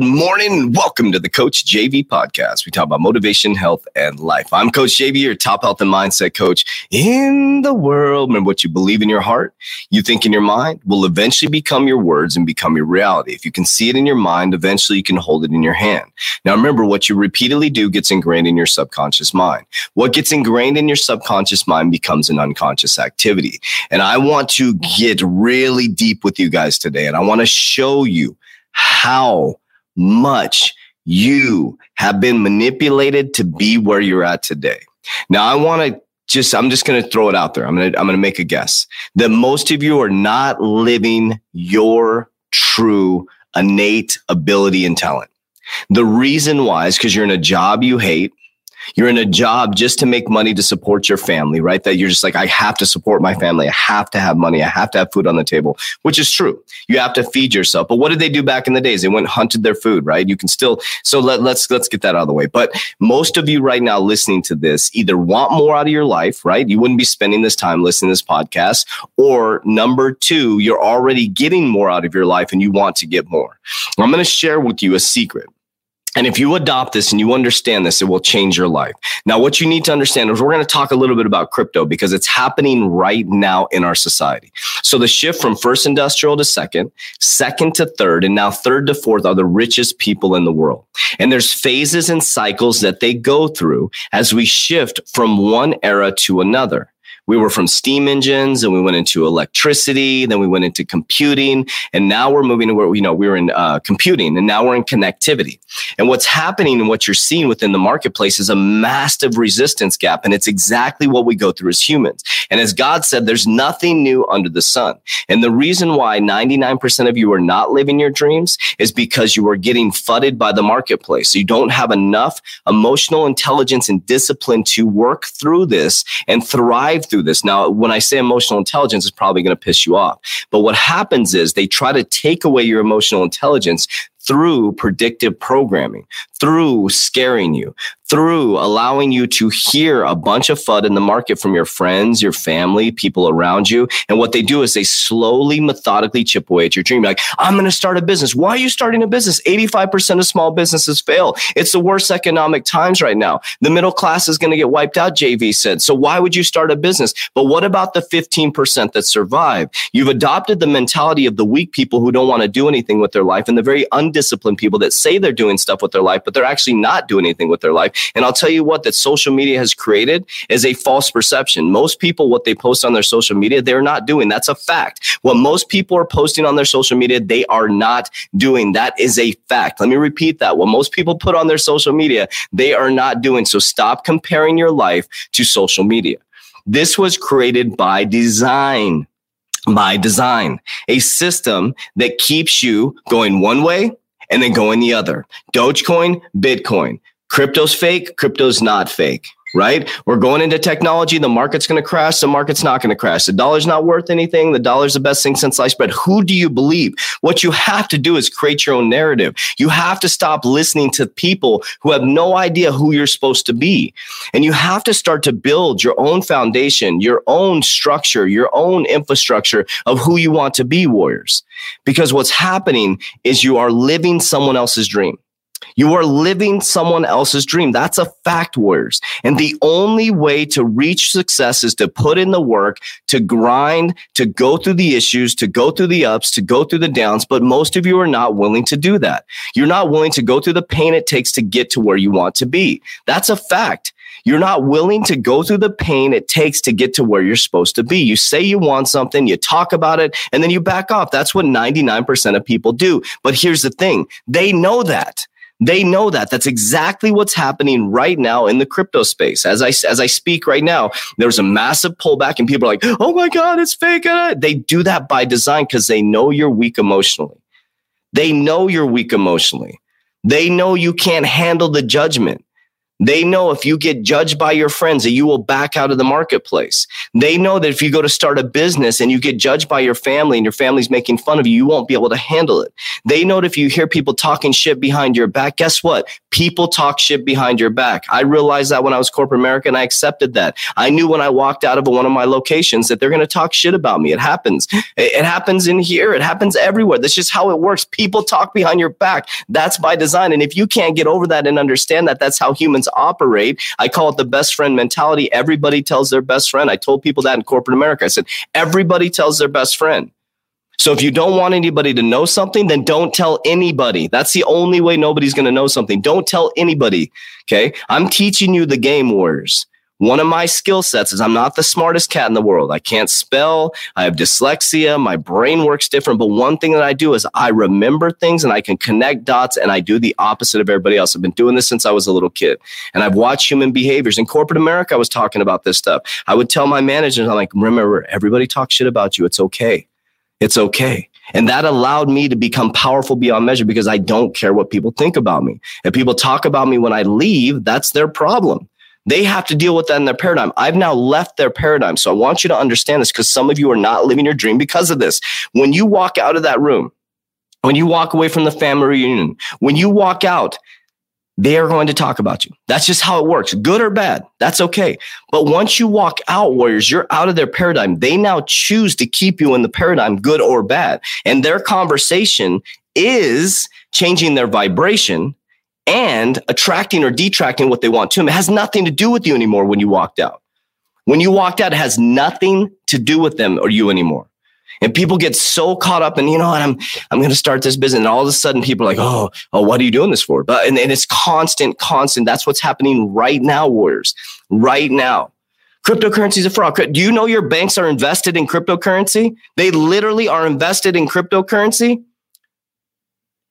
morning. Welcome to the Coach JV podcast. We talk about motivation, health, and life. I'm Coach JV, your top health and mindset coach in the world. Remember what you believe in your heart, you think in your mind will eventually become your words and become your reality. If you can see it in your mind, eventually you can hold it in your hand. Now, remember what you repeatedly do gets ingrained in your subconscious mind. What gets ingrained in your subconscious mind becomes an unconscious activity. And I want to get really deep with you guys today. And I want to show you how much you have been manipulated to be where you're at today. Now, I want to just, I'm just going to throw it out there. I'm going to, I'm going to make a guess that most of you are not living your true innate ability and talent. The reason why is because you're in a job you hate you're in a job just to make money to support your family, right? That you're just like, I have to support my family. I have to have money. I have to have food on the table, which is true. You have to feed yourself. But what did they do back in the days? They went hunted their food, right? You can still, so let, let's, let's get that out of the way. But most of you right now listening to this either want more out of your life, right? You wouldn't be spending this time listening to this podcast. Or number two, you're already getting more out of your life and you want to get more. I'm going to share with you a secret. And if you adopt this and you understand this, it will change your life. Now, what you need to understand is we're going to talk a little bit about crypto because it's happening right now in our society. So the shift from first industrial to second, second to third, and now third to fourth are the richest people in the world. And there's phases and cycles that they go through as we shift from one era to another we were from steam engines and we went into electricity, then we went into computing, and now we're moving to where, you know, we were in uh, computing and now we're in connectivity. And what's happening and what you're seeing within the marketplace is a massive resistance gap. And it's exactly what we go through as humans. And as God said, there's nothing new under the sun. And the reason why 99% of you are not living your dreams is because you are getting fudded by the marketplace. So you don't have enough emotional intelligence and discipline to work through this and thrive through through this. Now, when I say emotional intelligence, it's probably going to piss you off. But what happens is they try to take away your emotional intelligence through predictive programming, through scaring you, through allowing you to hear a bunch of FUD in the market from your friends, your family, people around you. And what they do is they slowly, methodically chip away at your dream. Like, I'm going to start a business. Why are you starting a business? 85% of small businesses fail. It's the worst economic times right now. The middle class is going to get wiped out, JV said. So why would you start a business? But what about the 15% that survive? You've adopted the mentality of the weak people who don't want to do anything with their life and the very undisciplined people that say they're doing stuff with their life, but they're actually not doing anything with their life. And I'll tell you what, that social media has created is a false perception. Most people, what they post on their social media, they're not doing. That's a fact. What most people are posting on their social media, they are not doing. That is a fact. Let me repeat that. What most people put on their social media, they are not doing. So stop comparing your life to social media. This was created by design by design, a system that keeps you going one way and then going the other. Dogecoin, Bitcoin. Crypto's fake, crypto's not fake right? We're going into technology. The market's going to crash. The market's not going to crash. The dollar's not worth anything. The dollar's the best thing since sliced bread. Who do you believe? What you have to do is create your own narrative. You have to stop listening to people who have no idea who you're supposed to be. And you have to start to build your own foundation, your own structure, your own infrastructure of who you want to be, warriors. Because what's happening is you are living someone else's dream. You are living someone else's dream. That's a fact, warriors. And the only way to reach success is to put in the work, to grind, to go through the issues, to go through the ups, to go through the downs. But most of you are not willing to do that. You're not willing to go through the pain it takes to get to where you want to be. That's a fact. You're not willing to go through the pain it takes to get to where you're supposed to be. You say you want something, you talk about it, and then you back off. That's what 99% of people do. But here's the thing they know that. They know that. That's exactly what's happening right now in the crypto space. As I as I speak right now, there's a massive pullback, and people are like, "Oh my god, it's fake!" Uh, they do that by design because they know you're weak emotionally. They know you're weak emotionally. They know you can't handle the judgment. They know if you get judged by your friends that you will back out of the marketplace. They know that if you go to start a business and you get judged by your family and your family's making fun of you, you won't be able to handle it. They know that if you hear people talking shit behind your back, guess what? People talk shit behind your back. I realized that when I was corporate America and I accepted that. I knew when I walked out of one of my locations that they're going to talk shit about me. It happens. It happens in here. It happens everywhere. That's just how it works. People talk behind your back. That's by design. And if you can't get over that and understand that, that's how humans operate. I call it the best friend mentality. Everybody tells their best friend. I told people that in corporate America. I said, everybody tells their best friend. So if you don't want anybody to know something, then don't tell anybody. That's the only way nobody's going to know something. Don't tell anybody. Okay. I'm teaching you the game warriors. One of my skill sets is I'm not the smartest cat in the world. I can't spell. I have dyslexia. My brain works different. But one thing that I do is I remember things and I can connect dots and I do the opposite of everybody else. I've been doing this since I was a little kid and I've watched human behaviors. In corporate America, I was talking about this stuff. I would tell my managers, I'm like, remember, everybody talks shit about you. It's okay. It's okay. And that allowed me to become powerful beyond measure because I don't care what people think about me. If people talk about me when I leave, that's their problem. They have to deal with that in their paradigm. I've now left their paradigm. So I want you to understand this because some of you are not living your dream because of this. When you walk out of that room, when you walk away from the family reunion, when you walk out, they are going to talk about you. That's just how it works, good or bad. That's okay. But once you walk out, warriors, you're out of their paradigm. They now choose to keep you in the paradigm, good or bad. And their conversation is changing their vibration and attracting or detracting what they want to them. It has nothing to do with you anymore when you walked out. When you walked out, it has nothing to do with them or you anymore. And people get so caught up in, you know what, I'm I'm gonna start this business. And all of a sudden people are like, oh, oh, what are you doing this for? But and, and it's constant, constant. That's what's happening right now, warriors. Right now. Cryptocurrency is a fraud. Do you know your banks are invested in cryptocurrency? They literally are invested in cryptocurrency.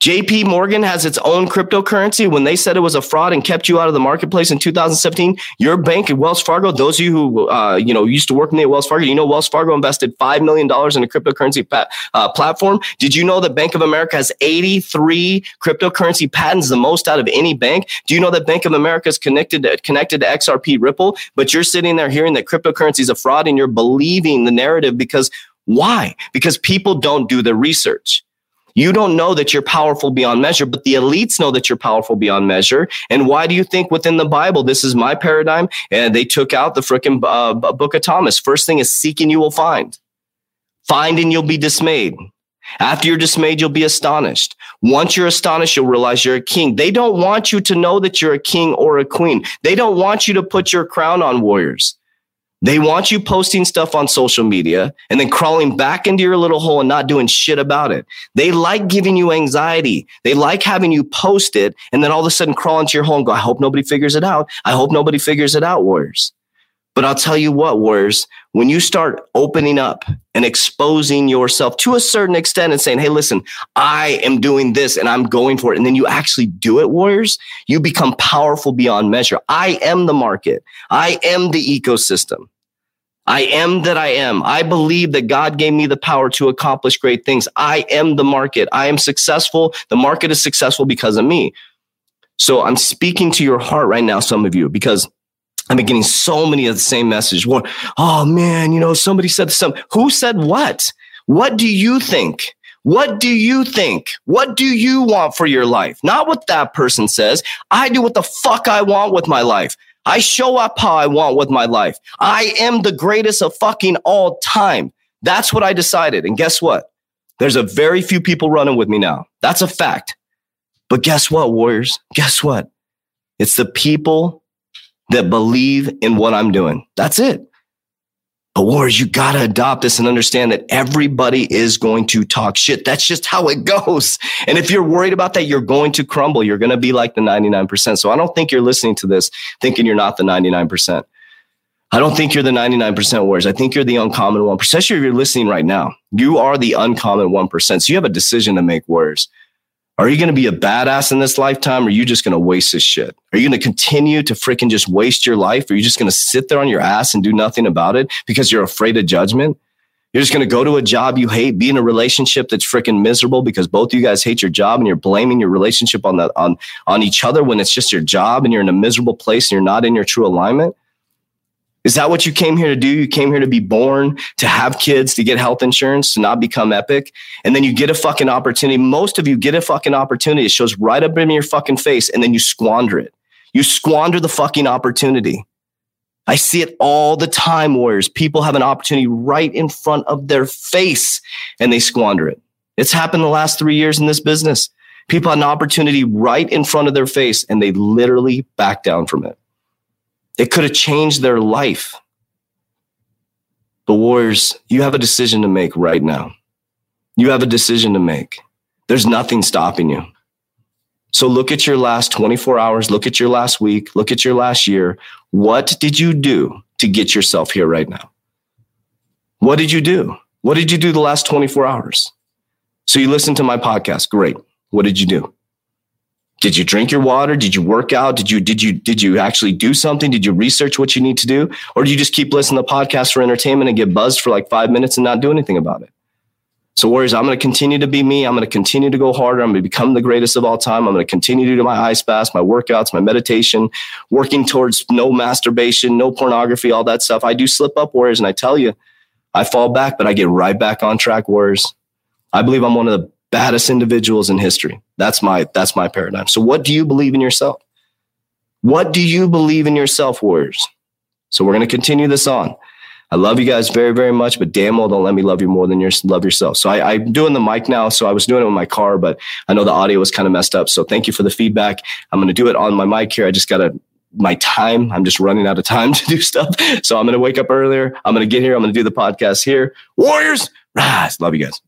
JP Morgan has its own cryptocurrency. When they said it was a fraud and kept you out of the marketplace in 2017, your bank at Wells Fargo, those of you who uh, you know used to work me at Wells Fargo, you know Wells Fargo invested five million dollars in a cryptocurrency pa- uh, platform. Did you know that Bank of America has 83 cryptocurrency patents, the most out of any bank? Do you know that Bank of America is connected to, connected to XRP Ripple? But you're sitting there hearing that cryptocurrency is a fraud, and you're believing the narrative because why? Because people don't do the research. You don't know that you're powerful beyond measure, but the elites know that you're powerful beyond measure. And why do you think within the Bible, this is my paradigm? And they took out the freaking uh, book of Thomas. First thing is seeking, you will find. Find and you'll be dismayed. After you're dismayed, you'll be astonished. Once you're astonished, you'll realize you're a king. They don't want you to know that you're a king or a queen. They don't want you to put your crown on warriors. They want you posting stuff on social media and then crawling back into your little hole and not doing shit about it. They like giving you anxiety. They like having you post it and then all of a sudden crawl into your hole and go, I hope nobody figures it out. I hope nobody figures it out, Warriors. But I'll tell you what, Warriors, when you start opening up and exposing yourself to a certain extent and saying, Hey, listen, I am doing this and I'm going for it. And then you actually do it, Warriors, you become powerful beyond measure. I am the market. I am the ecosystem. I am that I am. I believe that God gave me the power to accomplish great things. I am the market. I am successful. The market is successful because of me. So I'm speaking to your heart right now, some of you, because I've been getting so many of the same message. Oh man, you know, somebody said something. Who said what? What do you think? What do you think? What do you want for your life? Not what that person says. I do what the fuck I want with my life. I show up how I want with my life. I am the greatest of fucking all time. That's what I decided. And guess what? There's a very few people running with me now. That's a fact. But guess what, warriors? Guess what? It's the people that believe in what I'm doing. That's it. But warriors, you got to adopt this and understand that everybody is going to talk shit. That's just how it goes. And if you're worried about that, you're going to crumble. You're going to be like the 99%. So I don't think you're listening to this thinking you're not the 99%. I don't think you're the 99% warriors. I think you're the uncommon 1%. Especially if you're listening right now. You are the uncommon 1%. So you have a decision to make, warriors. Are you going to be a badass in this lifetime? Or are you just going to waste this shit? Are you going to continue to freaking just waste your life? Are you just going to sit there on your ass and do nothing about it because you're afraid of judgment? You're just going to go to a job you hate, be in a relationship that's freaking miserable because both of you guys hate your job and you're blaming your relationship on the on on each other when it's just your job and you're in a miserable place and you're not in your true alignment. Is that what you came here to do? You came here to be born, to have kids, to get health insurance, to not become epic. And then you get a fucking opportunity. Most of you get a fucking opportunity. It shows right up in your fucking face and then you squander it. You squander the fucking opportunity. I see it all the time, Warriors. People have an opportunity right in front of their face and they squander it. It's happened the last three years in this business. People had an opportunity right in front of their face and they literally back down from it. It could have changed their life. But, Warriors, you have a decision to make right now. You have a decision to make. There's nothing stopping you. So look at your last 24 hours, look at your last week, look at your last year. What did you do to get yourself here right now? What did you do? What did you do the last 24 hours? So you listened to my podcast. Great. What did you do? Did you drink your water? Did you work out? Did you did you did you actually do something? Did you research what you need to do? Or do you just keep listening to podcasts for entertainment and get buzzed for like five minutes and not do anything about it? So, Warriors, I'm going to continue to be me. I'm going to continue to go harder. I'm going to become the greatest of all time. I'm going to continue to do my ice baths, my workouts, my meditation, working towards no masturbation, no pornography, all that stuff. I do slip up, Warriors, and I tell you, I fall back, but I get right back on track, Warriors. I believe I'm one of the baddest individuals in history. That's my that's my paradigm. So, what do you believe in yourself? What do you believe in yourself, Warriors? So, we're going to continue this on. I love you guys very, very much, but damn well don't let me love you more than you love yourself. So I, I'm doing the mic now. So I was doing it with my car, but I know the audio was kind of messed up. So thank you for the feedback. I'm going to do it on my mic here. I just got to my time. I'm just running out of time to do stuff. So I'm going to wake up earlier. I'm going to get here. I'm going to do the podcast here. Warriors, rise. Love you guys.